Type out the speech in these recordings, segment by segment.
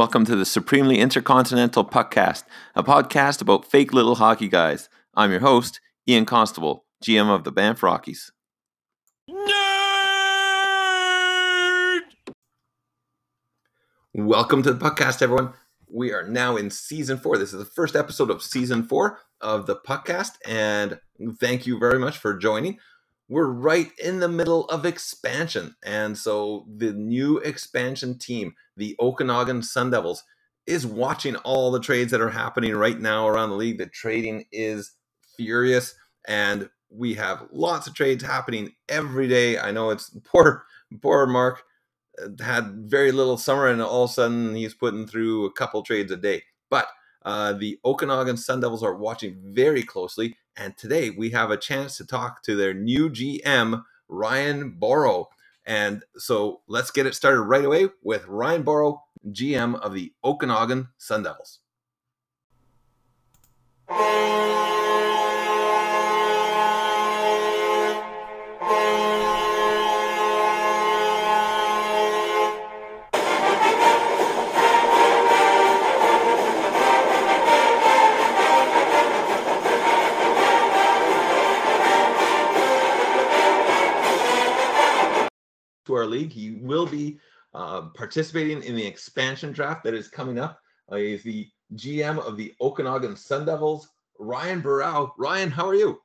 Welcome to the Supremely Intercontinental Puckcast, a podcast about fake little hockey guys. I'm your host, Ian Constable, GM of the Banff Rockies. Nerd! Welcome to the Puckcast, everyone. We are now in season four. This is the first episode of season four of the Puckcast, and thank you very much for joining. We're right in the middle of expansion, and so the new expansion team, the Okanagan Sun Devils, is watching all the trades that are happening right now around the league. The trading is furious, and we have lots of trades happening every day. I know it's poor, poor Mark uh, had very little summer, and all of a sudden he's putting through a couple trades a day. But uh, the Okanagan Sun Devils are watching very closely, and today we have a chance to talk to their new GM, Ryan Bouro. And so let's get it started right away with Ryan Bouro, GM of the Okanagan Sun Devils. To our league. He will be uh, participating in the expansion draft that is coming up. Uh, he's the GM of the Okanagan Sun Devils, Ryan Burrell. Ryan, how are you?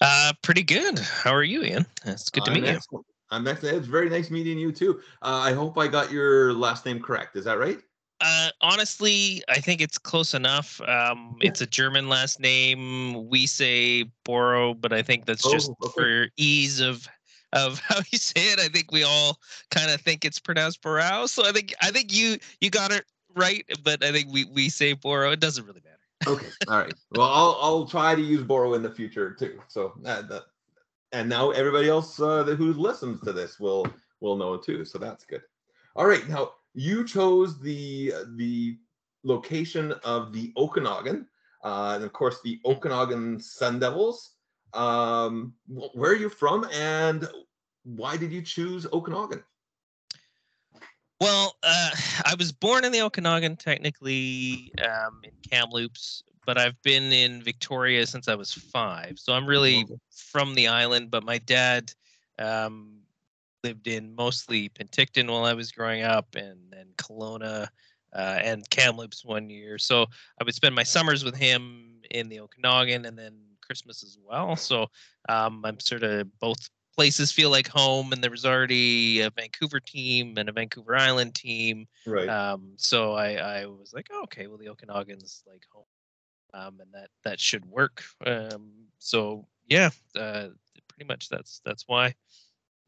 Uh, pretty good. How are you, Ian? It's good to I'm meet you. I'm excellent. It's very nice meeting you too. Uh, I hope I got your last name correct. Is that right? Uh, honestly, I think it's close enough. Um, it's a German last name. We say Boro, but I think that's just Oh, okay. for ease of of how you say it. I think we all kind of think it's pronounced Borao. So I think I think you you got it right, but I think we we say Boro. It doesn't really matter. Okay. All right. Well, I'll I'll try to use Boro in the future too. So that, that and now everybody else uh, who listens to this will will know too. So that's good. All right. Now you chose the the location of the Okanagan, uh, and of course the Okanagan Sun Devils. Um, where are you from, and why did you choose Okanagan? Well, uh, I was born in the Okanagan, technically um, in Kamloops, but I've been in Victoria since I was five. So I'm really from the island. But my dad um, lived in mostly Penticton while I was growing up, and then Kelowna uh, and Kamloops one year. So I would spend my summers with him in the Okanagan, and then Christmas as well. So um, I'm sort of both places feel like home and there was already a Vancouver team and a Vancouver Island team. Right. Um, so I, I was like, oh, okay, well the Okanagan's like home. Um, and that that should work. Um, so yeah, uh, pretty much that's that's why.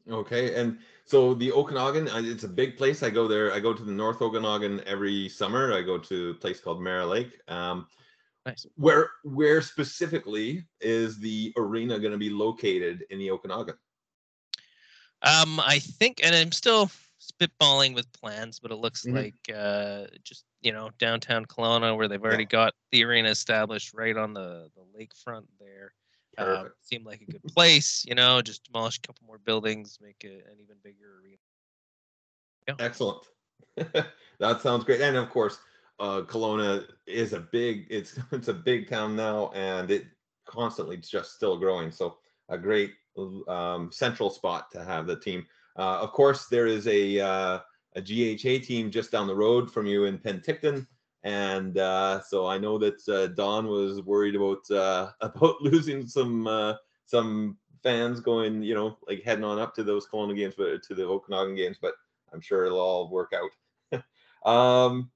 Okay, and so the Okanagan, uh, it's a big place. I go there. I go to the North Okanagan every summer. I go to a place called Mara Lake. Um, Nice. where where specifically is the arena going to be located in the Okanagan? Um, I think, and I'm still spitballing with plans, but it looks Mhm. like uh, just you know downtown Kelowna, where they've already got the arena established right on the the lakefront there. Um, seemed like a good place, you know. Just demolish a couple more buildings, make it an even bigger arena. Excellent. that sounds great. And of course, uh, Kelowna is a big. It's it's a big town now, and it constantly just still growing. So a great um, central spot to have the team. Uh, of course, there is a uh, a GHA team just down the road from you in Penticton, and uh, so I know that uh, Don was worried about uh, about losing some uh, some fans going, you know, like heading on up to those Kelowna games, but to the Okanagan games, but I'm sure it'll all work out. um,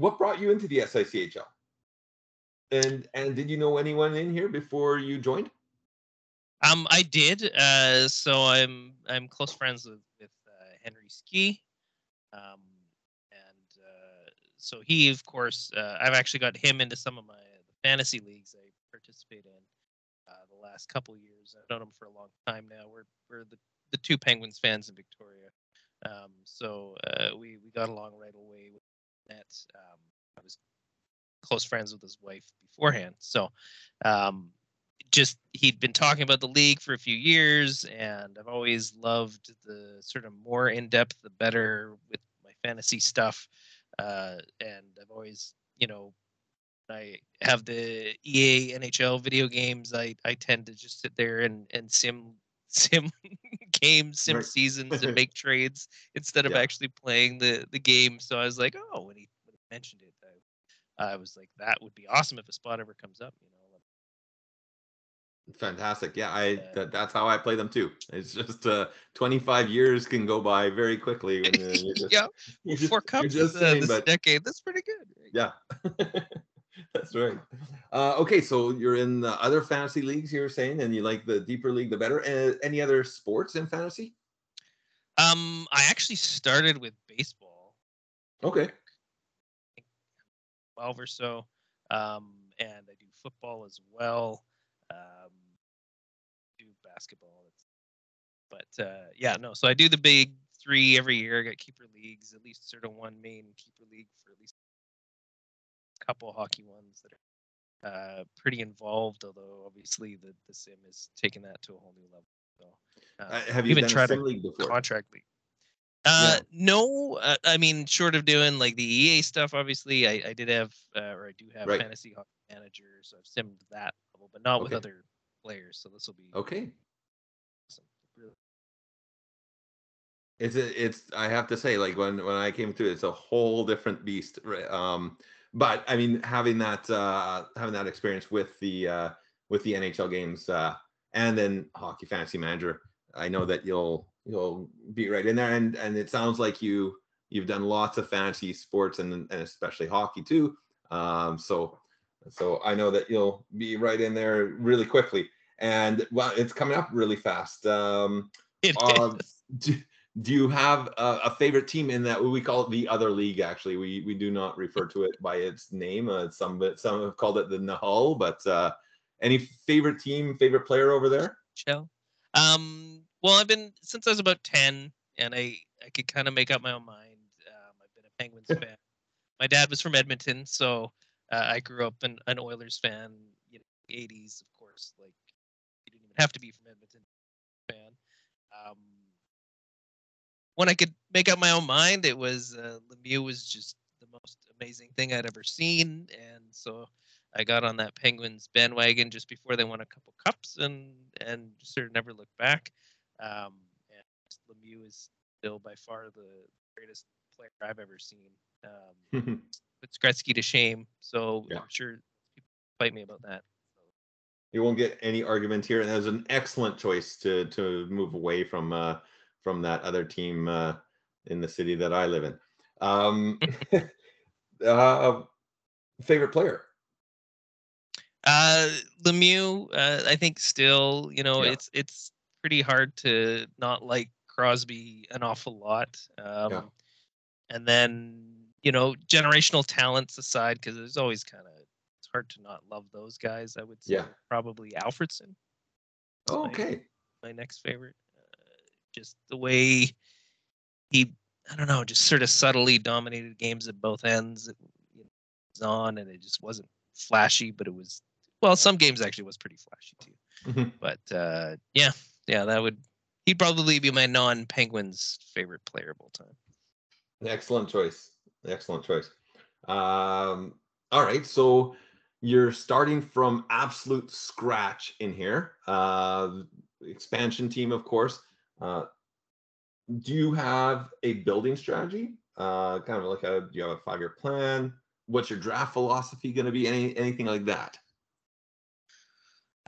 what brought you into the SICHL? And and did you know anyone in here before you joined? Um, I did. Uh, so I'm I'm close friends with with uh, Henry Ski, um, and uh, so he, of course, uh, I've actually got him into some of my fantasy leagues I participate in uh, the last couple years. I've known him for a long time now. We're we're the, the two Penguins fans in Victoria, um, so uh, we we got along right away that. Um, I was close friends with his wife beforehand, so. Um, just he'd been talking about the league for a few years and i've always loved the sort of more in-depth the better with my fantasy stuff uh, and I've always, you know, I have the EA NHL video games. I I tend to just sit there and and sim sim games, sim Right. seasons, and make trades instead of Yeah. actually playing the the game. So I was like, oh, when he, when he mentioned it, I, I was like, that would be awesome if a spot ever comes up. You know, Fantastic. Yeah, I Yeah. that, that's how I play them too. It's just uh 25 years can go by very quickly when uh, you're just, yeah, you're just, four cups uh, this but decade. That's pretty good. yeah. That's right. Uh, okay, so you're in the other fantasy leagues you were saying, and you like the deeper league, the better. Uh, any other sports in fantasy? Um, I actually started with baseball. Okay. 12 or so. Um, and I do football as well. Um, do basketball. But uh, yeah, no. So I do the big three every year. I got keeper leagues, at least sort of one main keeper league for at least a couple hockey ones that are uh, pretty involved. Although obviously the the sim is taking that to a whole new level. So uh, Uh, have you even done tried a to sim league before? contract league. Uh, Yeah. no, uh, I mean, short of doing like the EA stuff, obviously, I, I did have, uh, or I do have Right. fantasy hockey manager, so I've simmed that level, but not with other players. So this will be Okay. awesome. Really- It's a, it's I have to say like when when I came through it's a whole different beast right? um but I mean having that uh having that experience with the uh with the NHL games uh and then hockey fantasy manager I know that you'll you'll be right in there. And and it sounds like you you've done lots of fantasy sports and and especially hockey too. Um so so I know that you'll be right in there really quickly. And well it's coming up really fast. Um It uh, is. do, do you have a, a favorite team in that we call it the other league actually we we do not refer to it by its name uh, some some have called it the nahal but uh any favorite team favorite player over there Shell. Um, well, I've been since I was about ten, and I I could kind of make up my own mind. Um, I've been a Penguins fan. My dad was from Edmonton, so uh, I grew up an, an Oilers fan. You know, '80s, of course. Like you didn't even have to be from Edmonton fan. Um, when I could make up my own mind, it was uh, Lemieux was just the most amazing thing I'd ever seen, and so I got on that Penguins bandwagon just before they won a couple cups, and and just sort of never looked back. Um, and Lemieux is still by far the greatest player I've ever seen. Um, puts Gretzky to shame, so Yeah. I'm sure people fight me about that. you won't get any argument here and that was an excellent choice to to move away from uh from that other team uh in the city that i live in um uh favorite player Uh, Lemieux, uh, I think still, you know, Yeah. it's it's pretty hard to not like Crosby an awful lot. Um, And then, you know, generational talents aside, because there's always kind of it's hard to not love those guys. I would say Yeah. probably Alfredsson, oh, Right. okay my next favorite. Just the way he, I don't know, just sort of subtly dominated games at both ends. It, you know, was on, and it just wasn't flashy, but it was. Well, some games actually was pretty flashy too. Mhm. But uh, yeah, yeah, that would. He'd probably be my non-Penguins favorite player of all time. Excellent choice. Excellent choice. Um, all right. So you're starting from absolute scratch in here. Uh, expansion team, of course. Uh, do you have a building strategy? Uh, kind of like a, do you have a five year plan? What's your draft philosophy going to be? Any anything like that?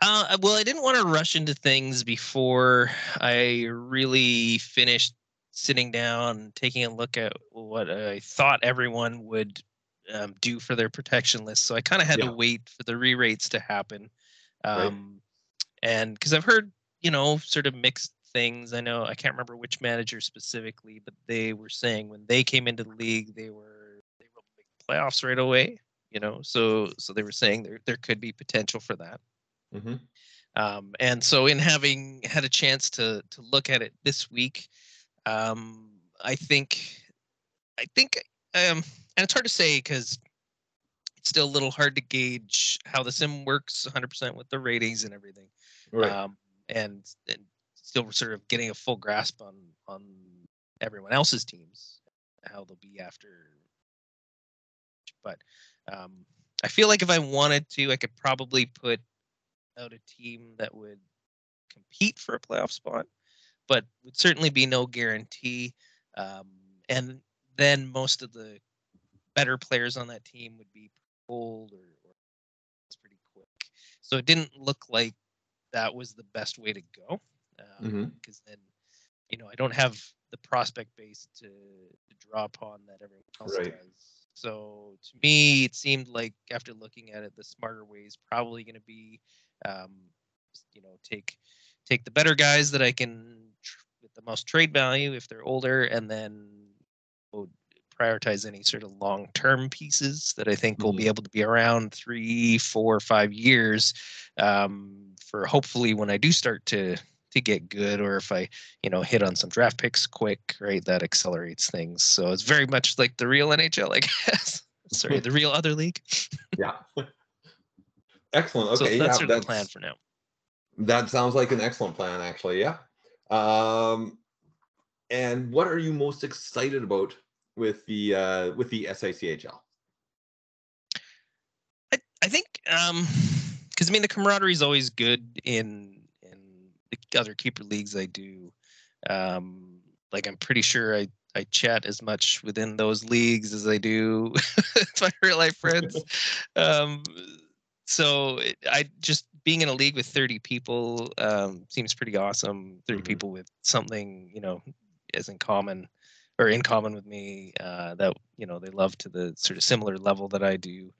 Uh, well, I didn't want to rush into things before I really finished sitting down, and taking a look at what I thought everyone would um, do for their protection list. So I kind of had Yeah. to wait for the re-rates to happen, Right. um, and because I've heard, you know, sort of mixed things. I know I can't remember which manager specifically, but they were saying when they came into the league, they were they were make playoffs right away. You know, so so they were saying there there could be potential for that. hmm Um, and so, in having had a chance to to look at it this week, um, I think, I think, um, and it's hard to say because it's still a little hard to gauge how the sim works 100% with the ratings and everything, Right. um, and and still sort of getting a full grasp on on everyone else's teams, how they'll be after. But um, I feel like if I wanted to, I could probably put out a team that would compete for a playoff spot, but would certainly be no guarantee. Um, and then most of the better players on that team would be pulled or, or it's pretty quick. So it didn't look like that was the best way to go because um, Mhm. then you know I don't have the prospect base to, to draw upon that everyone else Right. does. So to me, it seemed like after looking at it, the smarter way is probably going to be, um, you know, take take the better guys that I can tr- with the most trade value if they're older, and then we'll prioritize any sort of long term pieces that I think will be able to be around three, four, five years um, for hopefully when I do start to to get good or if I, you know, hit on some draft picks quick, right? That accelerates things. So it's very much like the real NHL, I guess. Sorry, the real other league. Yeah. Excellent. so Okay. that's yeah, sort of the that's, plan for now. that sounds like an excellent plan, actually. Yeah. Um, and what are you most excited about with the uh, with the SICHL? I, I think um because I mean the camaraderie is always good in other keeper leagues I do. Um like I'm pretty sure I I chat as much within those leagues as I do with my real life friends. um so it, I just being in a league with 30 people um seems pretty awesome. 30 Mhm. people with something, you know, as in common or in common with me uh that you know they love to the sort of similar level that I do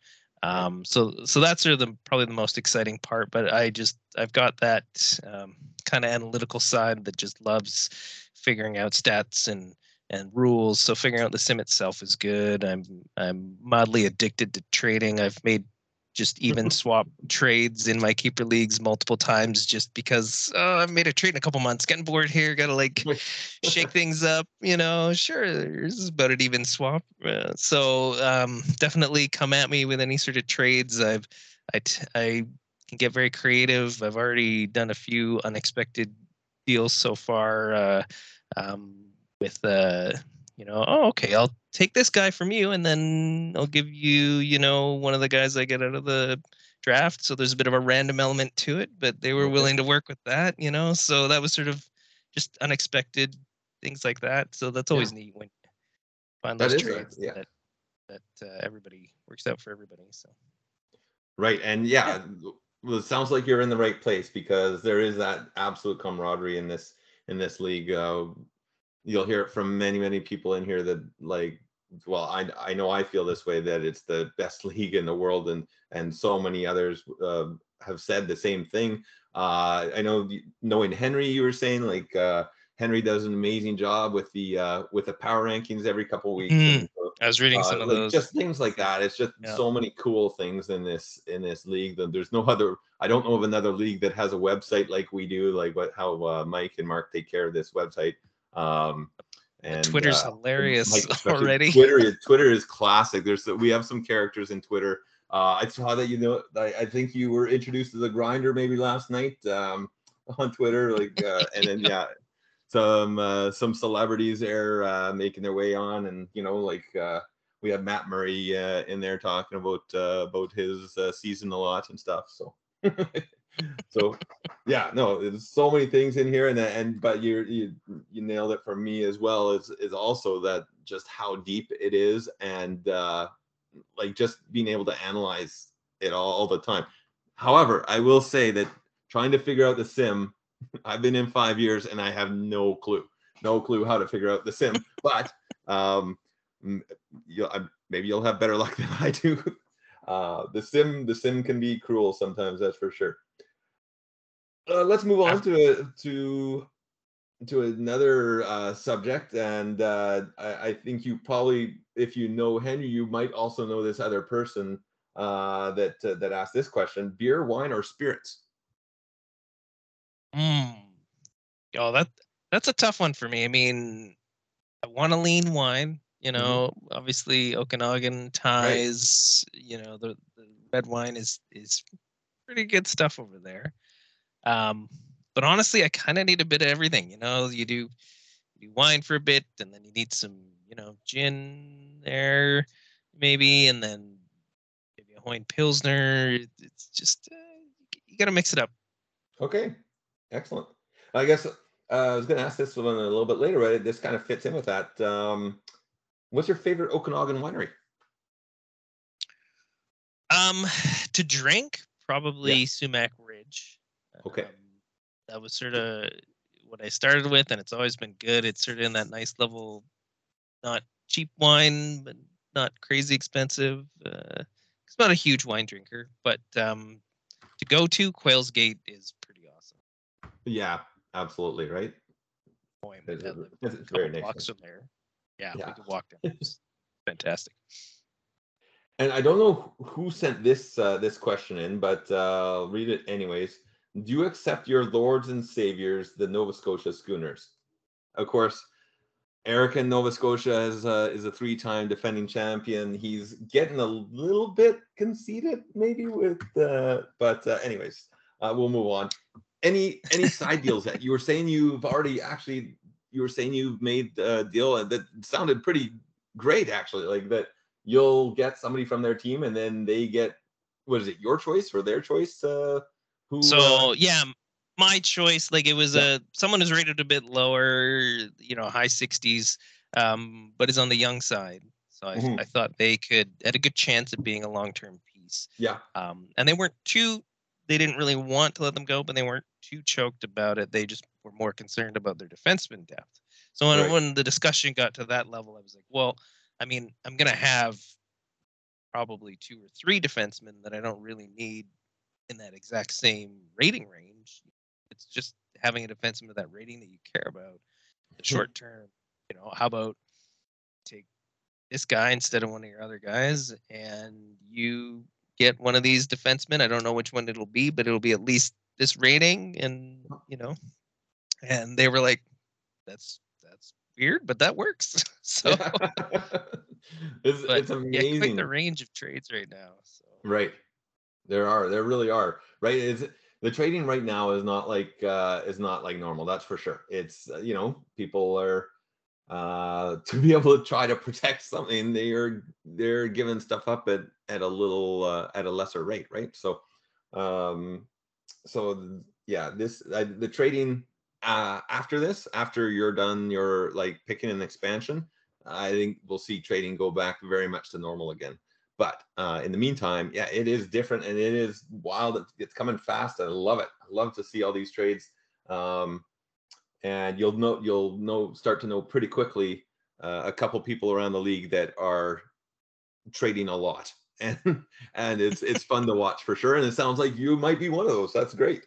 um so so that's sort of the probably the most exciting part but i just i've got that um, kind of analytical side that just loves figuring out stats and and rules so figuring out the sim itself is good i'm i'm mildly addicted to trading i've made just even swap trades in my keeper leagues multiple times just because oh, I've made a trade in a couple months, getting bored here, gotta like shake things up, you know. Sure, this is about an even swap. Uh, so um, definitely come at me with any sort of trades. I've I t- I can get very creative. I've already done a few unexpected deals so far uh, um, with uh, you know. Oh, okay, I'll take this guy from you, and then I'll give you you know one of the guys I get out of the draft. So there's a bit of a random element to it, but they were willing to work with that, you know. So that was sort of just unexpected things like that. So that's Yeah. always neat when you find That those trades yeah. that that uh, everybody works out for everybody. So Right. And yeah, well, it sounds like you're in the right place because there is that absolute camaraderie in this in this league. Uh, you'll hear it from many many people in here that like well i i know i feel this way that it's the best league in the world and and so many others uh, have said the same thing. Uh i know knowing henry you were saying like uh henry does an amazing job with the uh with the power rankings every couple weeks. Mm, I was reading uh, some of like, those. just things like that it's just Yeah. so many cool things in this in this league that there's no other i don't know of another league that has a website like we do like what how uh, mike and mark take care of this website um and Twitter's uh, hilarious Mike already. Twitter is Twitter is classic. There's we have some characters in Twitter. Uh, I saw that you know I, I think you were introduced to the grinder maybe last night um, on Twitter, like uh, and then yeah, some uh, some celebrities there uh, making their way on, and you know like uh, we have Matt Murray uh, in there talking about uh, about his uh, season a lot and stuff. So. so yeah no there's so many things in here and and but you you you nailed it for me as well is is also that just how deep it is and uh like just being able to analyze it all, all the time however i will say that trying to figure out the sim i've been in five years and i have no clue no clue how to figure out the sim but um you'll, I- maybe you'll have better luck than i do uh the sim the sim can be cruel sometimes that's for sure uh, let's move on to to to another uh, subject, and uh, I, I think you probably, if you know Henry, you might also know this other person uh, that uh, that asked this question: beer, wine, or spirits? Mm. Oh, that that's a tough one for me. I mean, I want to lean wine. You Mm-hmm. know, obviously Okanagan ties. You know, the, the red wine is is pretty good stuff over there. Um, but honestly, I kind of need a bit of everything. You know, you do you do wine for a bit, and then you need some, you know, gin there. maybe, and then maybe a Hoyne Pilsner. It's just uh, you got to mix it up. Okay, excellent. I guess uh, I was going to ask this one a little bit later, but this kind of fits in with that. Um, what's your favorite Okanagan winery? Um, to drink, probably yeah. Sumac Ridge. Okay. Um, that was sort of what I started with, and it's always been good. It's sort of in that nice level, not cheap wine, but not crazy expensive. Uh, it's not a huge wine drinker, but um, to go to Quail's Gate is. Yeah, absolutely, right? Oh, it's, it's, it's very nice. From there. Yeah, yeah, we could walk down. Fantastic. And I don't know who sent this uh, this question in, but uh, I'll read it anyways. Do you accept your lords and saviors, the Nova Scotia Schooners? Of course, Eric in Nova Scotia is uh, is a three-time defending champion. He's getting a little bit conceited, maybe with, uh, but uh, anyways, uh, we'll move on. Any any side deals that you were saying you've already actually you were saying you've made a deal that sounded pretty great actually, like that you'll get somebody from their team and then they get what is it your choice or their choice? Uh, who? So uh, yeah, my choice. Like it was yeah. a someone who's rated a bit lower, you know, high 60s, um, but is on the young side. So I, mm-hmm. I thought they could had a good chance of being a long term piece. Yeah. Um, and they weren't too. They didn't really want to let them go, but they weren't too choked about it. They just were more concerned about their defenseman depth. So when, right. when the discussion got to that level, I was like, well, I mean, I'm gonna have probably two or three defensemen that I don't really need in that exact same rating range. It's just having a defenseman of that rating that you care about. The short term, you know, how about take this guy instead of one of your other guys, and you get one of these defensemen. I don't know which one it'll be, but it'll be at least this rating, and you know, and they were like, "That's that's weird, but that works." so it's, but, it's amazing. Yeah, quite the range of trades right now. So. Right, there are, there really are. Right, it's the trading right now is not like uh, is not like normal. That's for sure. It's uh, you know people are uh, to be able to try to protect something. They are they're giving stuff up at at a little uh, at a lesser rate, right? So um, so yeah, this the trading uh, after this, after you're done, you're like picking an expansion. I think we'll see trading go back very much to normal again. But uh, in the meantime, yeah, it is different and it is wild. It's coming fast. I love it. I love to see all these trades. Um, and you'll know you'll know start to know pretty quickly uh, a couple people around the league that are trading a lot, and and it's it's fun to watch for sure. And it sounds like you might be one of those. That's great.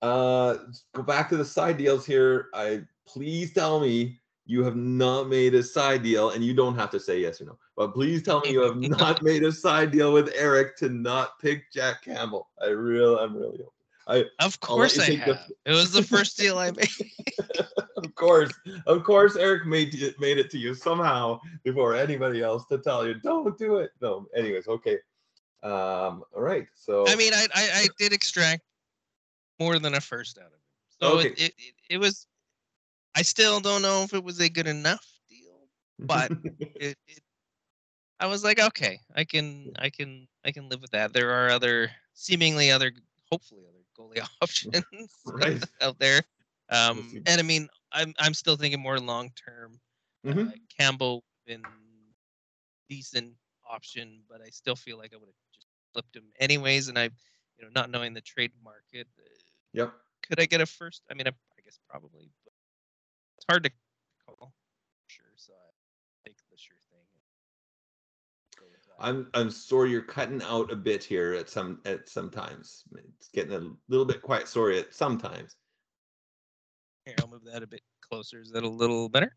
Uh, go back to the side deals here. I please tell me you have not made a side deal, and you don't have to say yes or no, but please tell me you have not made a side deal with Eric to not pick Jack Campbell. I really, I'm really hoping. I, of course I have. The... it was the first deal I made. of course, of course, Eric made it, made it to you somehow before anybody else to tell you don't do it. No, anyways, okay. Um, all right. So I mean, I I, I did extract more than a first out of it. So okay. it, it, it was I still don't know if it was a good enough deal, but it, it, I was like, okay, I can, I can, I can live with that. There are other, seemingly other, hopefully other goalie options right. out there. Um, and I mean, I'm, I'm still thinking more long term. Mm-hmm. Uh, Campbell been decent option, but I still feel like I would have just flipped him anyways. And I, you know, not knowing the trade market. Uh, yep. Could I get a first? I mean, I, I guess probably, it's hard to call. Sure, so I take the sure thing. I'm I'm sorry you're cutting out a bit here at some at sometimes. It's getting a little bit quiet. Sorry at sometimes. Here, I'll move that a bit closer. Is that a little better?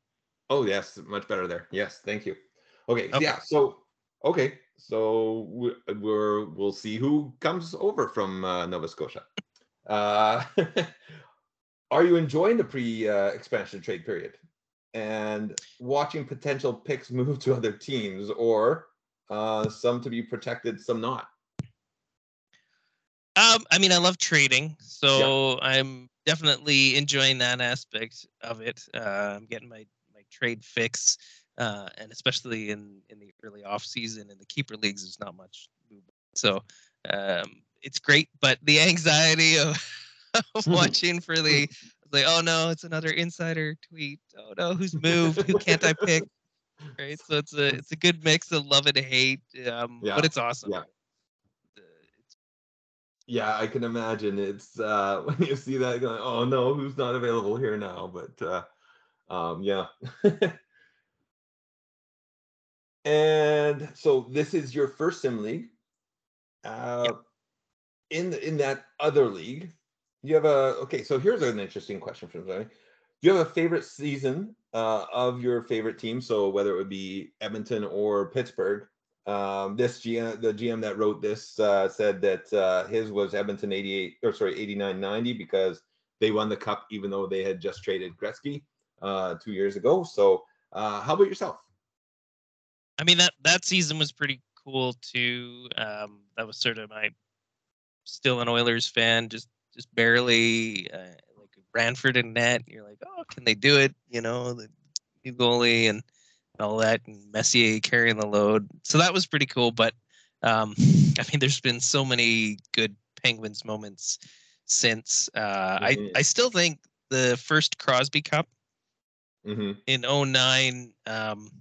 Oh yes, much better there. Yes, thank you. Okay, okay. yeah. So okay, so we're we'll see who comes over from uh, Nova Scotia. uh, are you enjoying the pre-expansion uh, trade period and watching potential picks move to other teams, or uh, some to be protected, some not? Um, I mean, I love trading, so yeah. I'm definitely enjoying that aspect of it. Uh, I'm getting my my trade fix. uh, and especially in in the early off season in the keeper leagues, there's not much movement. So um, it's great, but the anxiety of, of watching for the like, oh no, it's another insider tweet. Oh no, who's moved? Who can't I pick? Right. So it's a it's a good mix of love and hate, um, Yeah, but it's awesome. yeah. Uh, Yeah, I can imagine. It's uh when you see that going, oh no, who's not available here now? But uh um yeah. and so this is your first sim league. Uh in in that other league, you have a okay, so here's an interesting question from Zoe. Do you have a favorite season uh, of your favorite team? So whether it would be Edmonton or Pittsburgh, um, this GM, the GM that wrote this uh, said that uh, his was Edmonton 88 or sorry 89 90 because they won the cup even though they had just traded Gretzky uh, two years ago. So uh, how about yourself? I mean that that season was pretty cool too. Um, that was sort of my still an Oilers fan, just just barely uh, Ranford and net. You're like, oh, can they do it? You know, the new goalie and, and all that, and Messier carrying the load. So that was pretty cool. But um, I mean, there's been so many good Penguins moments since. Uh. I I still think the first Crosby Cup hmm in 09 um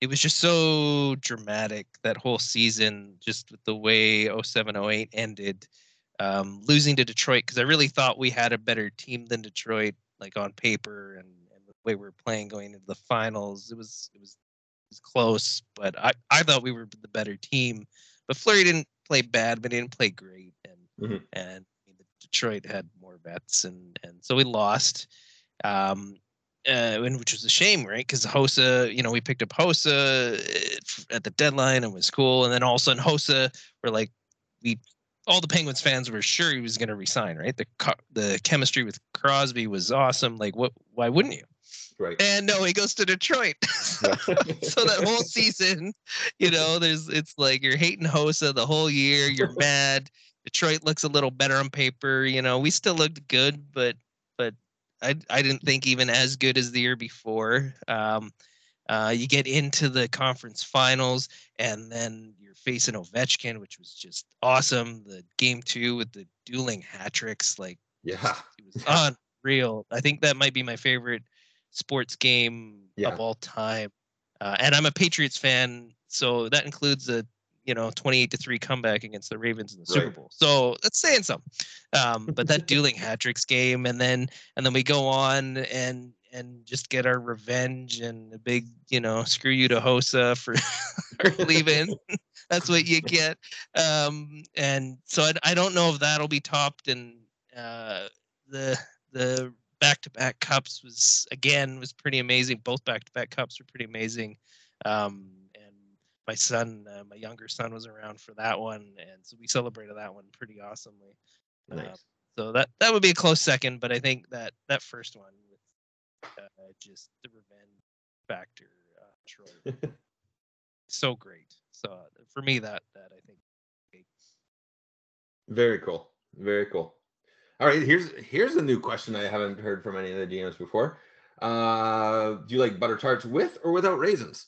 it was just so dramatic that whole season just with the way 07 08 ended um losing to detroit because i really thought we had a better team than detroit like on paper and, and the way we were playing going into the finals it was it was it was close but i i thought we were the better team but Fleury didn't play bad but he didn't play great and Mhm. and I mean, detroit had more vets and and so we lost um uh, and which was a shame, right? Because Hossa, you know, we picked up Hossa uh, at the deadline and was cool, and then all of a sudden Hossa, we're like, we, all the Penguins fans were sure he was going to resign, right? The the chemistry with Crosby was awesome. Like, what? Why wouldn't you? Right. And no, he goes to Detroit. So that whole season, you know, there's it's like you're hating Hossa the whole year. You're mad. Detroit looks a little better on paper. You know, we still looked good, but but I I didn't think even as good as the year before. Um, uh, you get into the conference finals, and then you're facing Ovechkin, which was just awesome. The game two with the dueling hat tricks, like yeah. it was unreal. I think that might be my favorite sports game Yeah. of all time. Uh, and I'm a Patriots fan, so that includes a you know 28 to three comeback against the Ravens in the Super Bowl. So that's saying something. Um, but that dueling hat tricks game, and then and then we go on and and just get our revenge and a big you know screw you to Hossa for, for leaving. That's what you get. Um, and so I, I don't know if that'll be topped. And uh, the the back to back cups was again was pretty amazing. Both back to back cups were pretty amazing. Um, and my son, uh, my younger son, was around for that one, and so we celebrated that one pretty awesomely. Uh, Nice. so that that would be a close second, but I think that that first one with uh, just the revenge factor, uh, Troy, so great. So uh, for me, that that I think. Very cool. Very cool. All right, here's here's a new question I haven't heard from any of the GMs before. Uh, do you like butter tarts with or without raisins?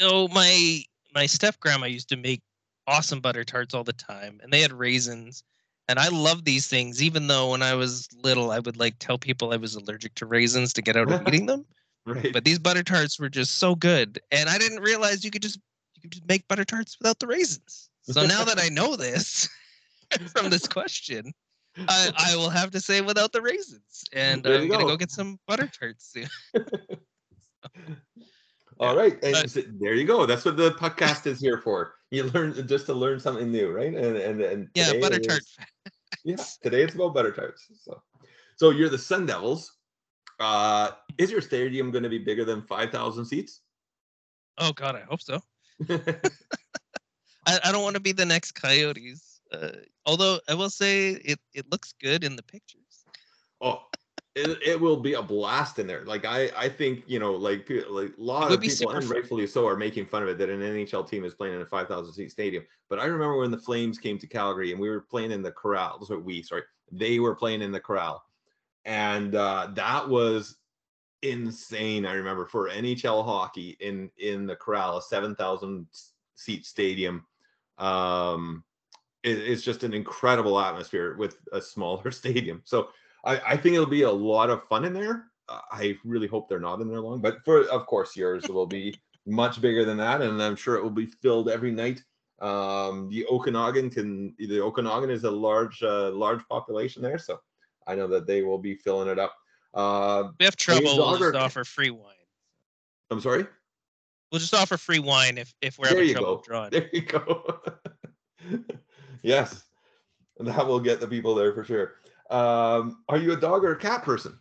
Oh, my my step grandma used to make awesome butter tarts all the time, and they had raisins. And I love these things, even though when I was little, I would like tell people I was allergic to raisins to get out of eating them. Right. But these butter tarts were just so good, and I didn't realize you could just you could just make butter tarts without the raisins. So now that I know this from this question, I, I will have to say without the raisins, and I'm gonna go. get some butter tarts soon. All right, and s- there you go. That's what the podcast is here for. You learn just to learn something new, right? And and and Yeah, butter it tart. is- Yeah, today it's about butter tarts. So, so you're the Sun Devils. Uh, is your stadium going to be bigger than five thousand seats? Oh God, I hope so. I, I don't want to be the next Coyotes. Uh, although I will say it, it looks good in the pictures. Oh, it, it will be a blast in there. Like I, I think you know, like like a lot of people, and rightfully so, are making fun of it that an NHL team is playing in a five thousand seat stadium. But I remember when the Flames came to Calgary and we were playing in the Corral. Sorry, we sorry, they were playing in the Corral, and uh, that was insane. I remember for NHL hockey in in the Corral, a seven thousand seat stadium. Um, it, it's just an incredible atmosphere with a smaller stadium. So I, I think it'll be a lot of fun in there. Uh, I really hope they're not in there long, but for of course yours will be much bigger than that, and I'm sure it will be filled every night. Um, the Okanagan can the Okanagan is a large uh, large population there, so I know that they will be filling it up. Uh, We have trouble. We'll just offer free wine. I'm sorry. We'll just offer free wine if if we're There having you trouble go. drawing. There you go. yes, and that will get the people there for sure. Um, are you a dog or a cat person?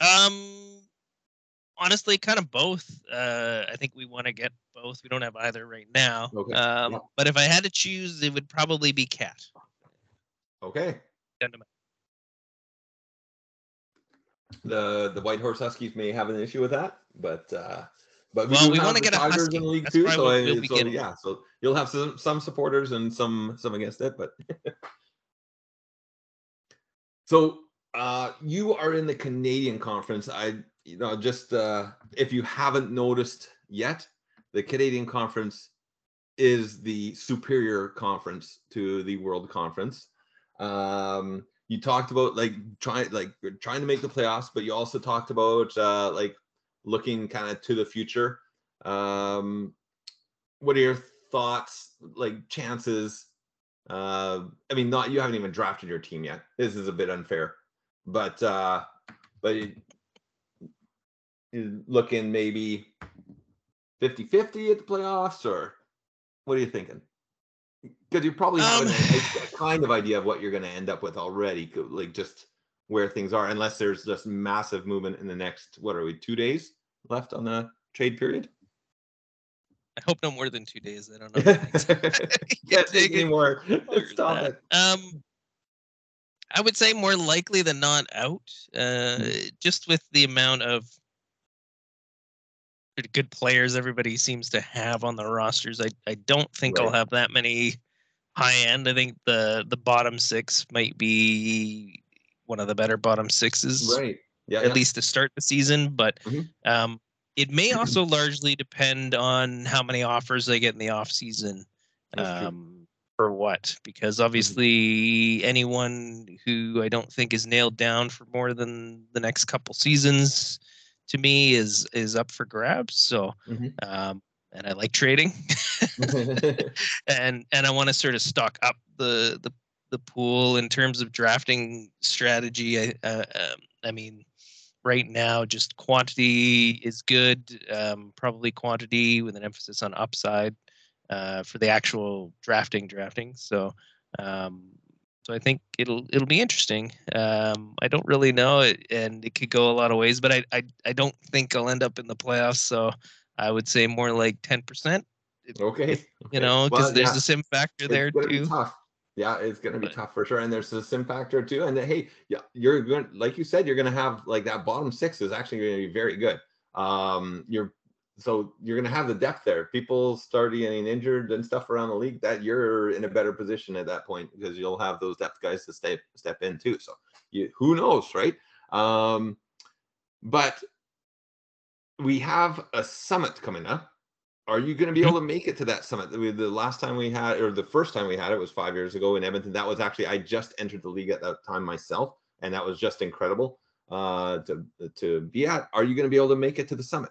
Um, honestly, kind of both. Uh, I think we want to get both. We don't have either right now. Okay, Um, yeah. but if I had to choose, it would probably be cat. Okay. The the Whitehorse Huskies may have an issue with that, but uh, but Well, we wanna the get a Husky. in the league That's too. So, we'll- I- we'll be so yeah, so you'll have some some supporters and some some against it, but so uh, you are in the Canadian conference. I you know just uh, if you haven't noticed yet, the Canadian conference is the superior conference to the World Conference. Um, you talked about like trying like trying to make the playoffs, but you also talked about uh, like looking kind of to the future. Um, what are your thoughts, like chances? Uh, I mean, not you haven't even drafted your team yet. This is a bit unfair, but uh, but it, is looking maybe 50-50 at the playoffs, or what are you thinking? Because you probably have Um, an, a, kind of idea of what you're going to end up with already, like just where things are, unless there's just massive movement in the next what are we two days left on the trade period? I hope no more than two days. I don't know. Can't take take it anymore. longer than Stop it. Um, I would say more likely than not out. Uh, Hmm. just with the amount of good players everybody seems to have on the rosters. I I don't think I'll have that many high end. I think the the bottom six might be one of the better bottom sixes Right. Yeah. at yeah. least to start the season. But Mhm. um, it may also largely depend on how many offers they get in the off season. Mm-hmm. Um, for what? Because obviously, anyone who I don't think is nailed down for more than the next couple seasons, to me, is is up for grabs. So, Mhm. um, and I like trading, and and I want to sort of stock up the the the pool in terms of drafting strategy. I uh, um, I mean, right now, just quantity is good. Um, probably quantity with an emphasis on upside uh, for the actual drafting drafting. So. Um, so I think it'll it'll be interesting. Um, I don't really know, it, and it could go a lot of ways, but I, I I don't think I'll end up in the playoffs. So I would say more like ten percent. okay. You okay. know, because Well, there's yeah, the sim factor it's there too. tough. Yeah, it's gonna be But- tough for sure. And there's the sim factor too. And hey, yeah, you're going like you said, you're gonna have like that bottom six is actually gonna be very good. Um, you're so you're gonna have the depth there. People start getting injured and stuff around the league. That you're in a better position at that point because you'll have those depth guys to step step in too. So you who knows, right? Um, but we have a summit coming up. Are you going to be Mhm. able to make it to that summit? The the last time we had, or the first time we had it was five years ago in Edmonton. That was actually I just entered the league at that time myself, and that was just incredible uh, to to be at. Are you going to be able to make it to the summit?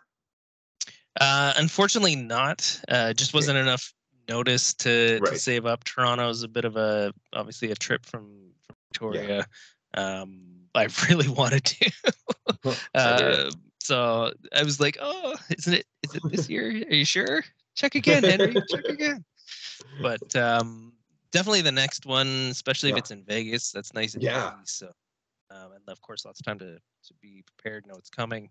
Uh, unfortunately, not. Uh, just wasn't enough notice to, to save up. Toronto's a bit of a obviously a trip from, from Victoria. Um, I really wanted to. Uh, so I was like, oh, isn't it? Is it this year? Are you sure? Check again, Henry. Check again. But um, definitely the next one, especially Yeah. if it's in Vegas. That's nice and Yeah. easy. So, um, and of course, lots of time to to be prepared, know it's coming.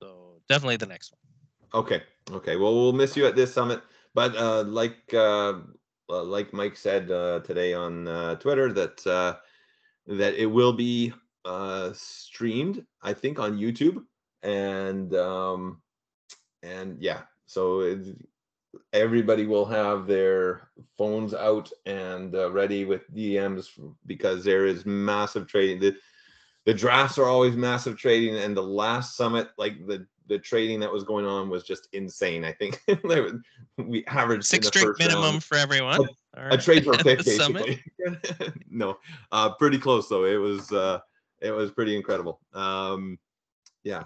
So definitely the next one. Okay. Okay. Well, we'll miss you at this summit, but uh, like uh, uh, like Mike said uh, today on uh, Twitter that uh, that it will be uh, streamed, I think, on YouTube, and um, and yeah, so it's, everybody will have their phones out and uh, ready with DMs because there is massive trading. The, drafts are always massive trading, and the last summit, like the the trading that was going on was just insane. I think we averaged six drink minimum round, for everyone. A, a trade for pick, basically. no, uh, pretty close though. It was uh, it was pretty incredible. Um, yeah.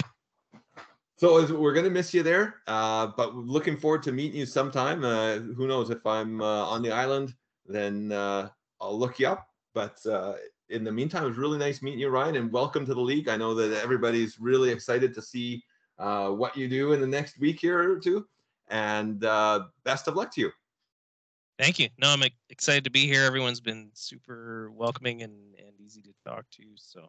So we're gonna miss you there, uh, but looking forward to meeting you sometime. Uh, who knows if I'm uh, on the island, then uh, I'll look you up. But uh, in the meantime, it was really nice meeting you, Ryan, and welcome to the league. I know that everybody's really excited to see uh, what you do in the next week here or two. And uh, best of luck to you. Thank you. No, I'm excited to be here. Everyone's been super welcoming and, and easy to talk to. So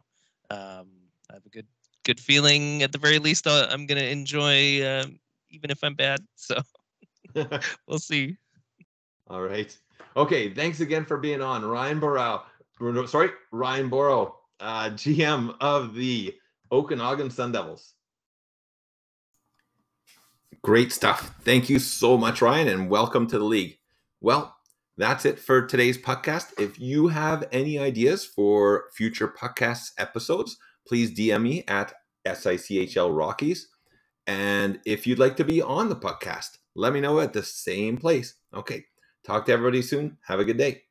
um, I have a good good feeling. At the very least, i am going to enjoy, um, even if I'm bad. So we'll see. All right. Okay. Thanks again for being on, Ryan Borrow. Sorry, Ryan Borow, uh, GM of the Okanagan Sun Devils. Great stuff. Thank you so much, Ryan, and welcome to the league. Well, that's it for today's podcast. If you have any ideas for future podcast episodes, please DM me at SICHL Rockies. And if you'd like to be on the podcast, let me know at the same place. Okay. Talk to everybody soon. Have a good day.